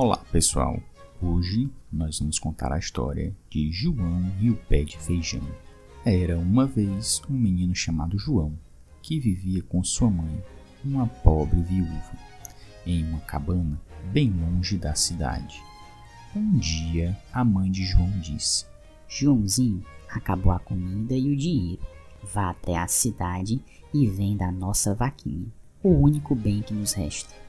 Olá pessoal, hoje nós vamos contar a história de João e o pé de feijão. Era uma vez um menino chamado João que vivia com sua mãe, uma pobre viúva, em uma cabana bem longe da cidade. Um dia a mãe de João disse: Joãozinho, acabou a comida e o dinheiro. Vá até a cidade e venda a nossa vaquinha, o único bem que nos resta.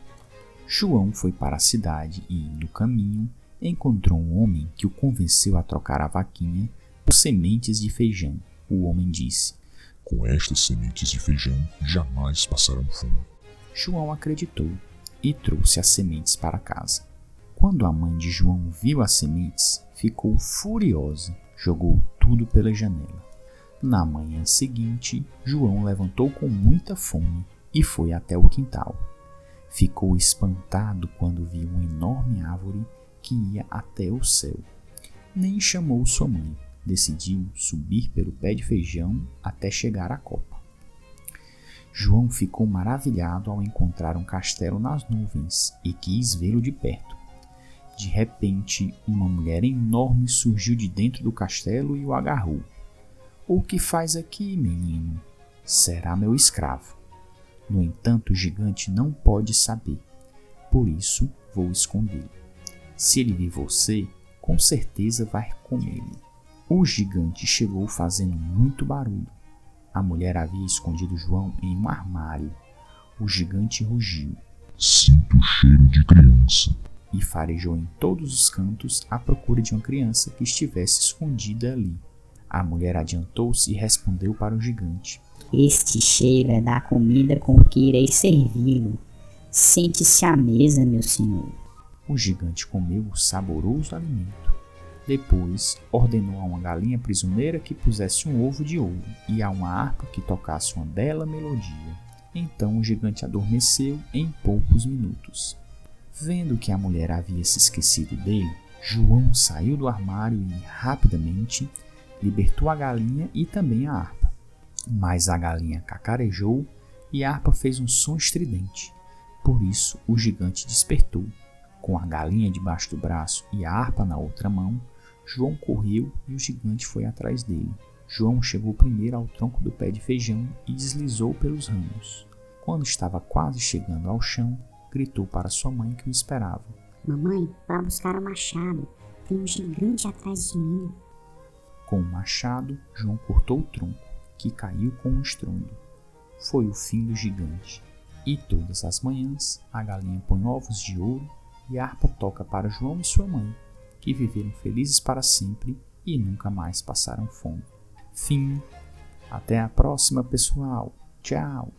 João foi para a cidade e, no caminho, encontrou um homem que o convenceu a trocar a vaquinha por sementes de feijão. O homem disse: Com estas sementes de feijão jamais passarão fome. João acreditou e trouxe as sementes para casa. Quando a mãe de João viu as sementes, ficou furiosa, jogou tudo pela janela. Na manhã seguinte, João levantou com muita fome e foi até o quintal. Ficou espantado quando viu uma enorme árvore que ia até o céu. Nem chamou sua mãe. Decidiu subir pelo pé de feijão até chegar à copa. João ficou maravilhado ao encontrar um castelo nas nuvens e quis vê-lo de perto. De repente, uma mulher enorme surgiu de dentro do castelo e o agarrou. O que faz aqui, menino? Será meu escravo. No entanto, o gigante não pode saber. Por isso, vou escondê-lo. Se ele vir você, com certeza vai comê-lo. O gigante chegou fazendo muito barulho. A mulher havia escondido João em um armário. O gigante rugiu. Sinto o cheiro de criança. E farejou em todos os cantos à procura de uma criança que estivesse escondida ali. A mulher adiantou-se e respondeu para o gigante: Este cheiro é da comida com que irei servi-lo. Sente-se à mesa, meu senhor. O gigante comeu o saboroso alimento. Depois, ordenou a uma galinha prisioneira que pusesse um ovo de ouro e a uma harpa que tocasse uma bela melodia. Então o gigante adormeceu em poucos minutos. Vendo que a mulher havia se esquecido dele, João saiu do armário e, rapidamente, libertou a galinha e também a harpa. Mas a galinha cacarejou e a harpa fez um som estridente. Por isso o gigante despertou. Com a galinha debaixo do braço e a harpa na outra mão, João correu e o gigante foi atrás dele. João chegou primeiro ao tronco do pé de feijão e deslizou pelos ramos. Quando estava quase chegando ao chão, gritou para sua mãe que o esperava. Mamãe, vá buscar o machado. Tem um gigante atrás de mim. Com o machado, João cortou o tronco, que caiu com um estrondo. Foi o fim do gigante. E todas as manhãs, a galinha põe ovos de ouro e a harpa toca para João e sua mãe, que viveram felizes para sempre e nunca mais passaram fome. Fim. Até a próxima, pessoal. Tchau.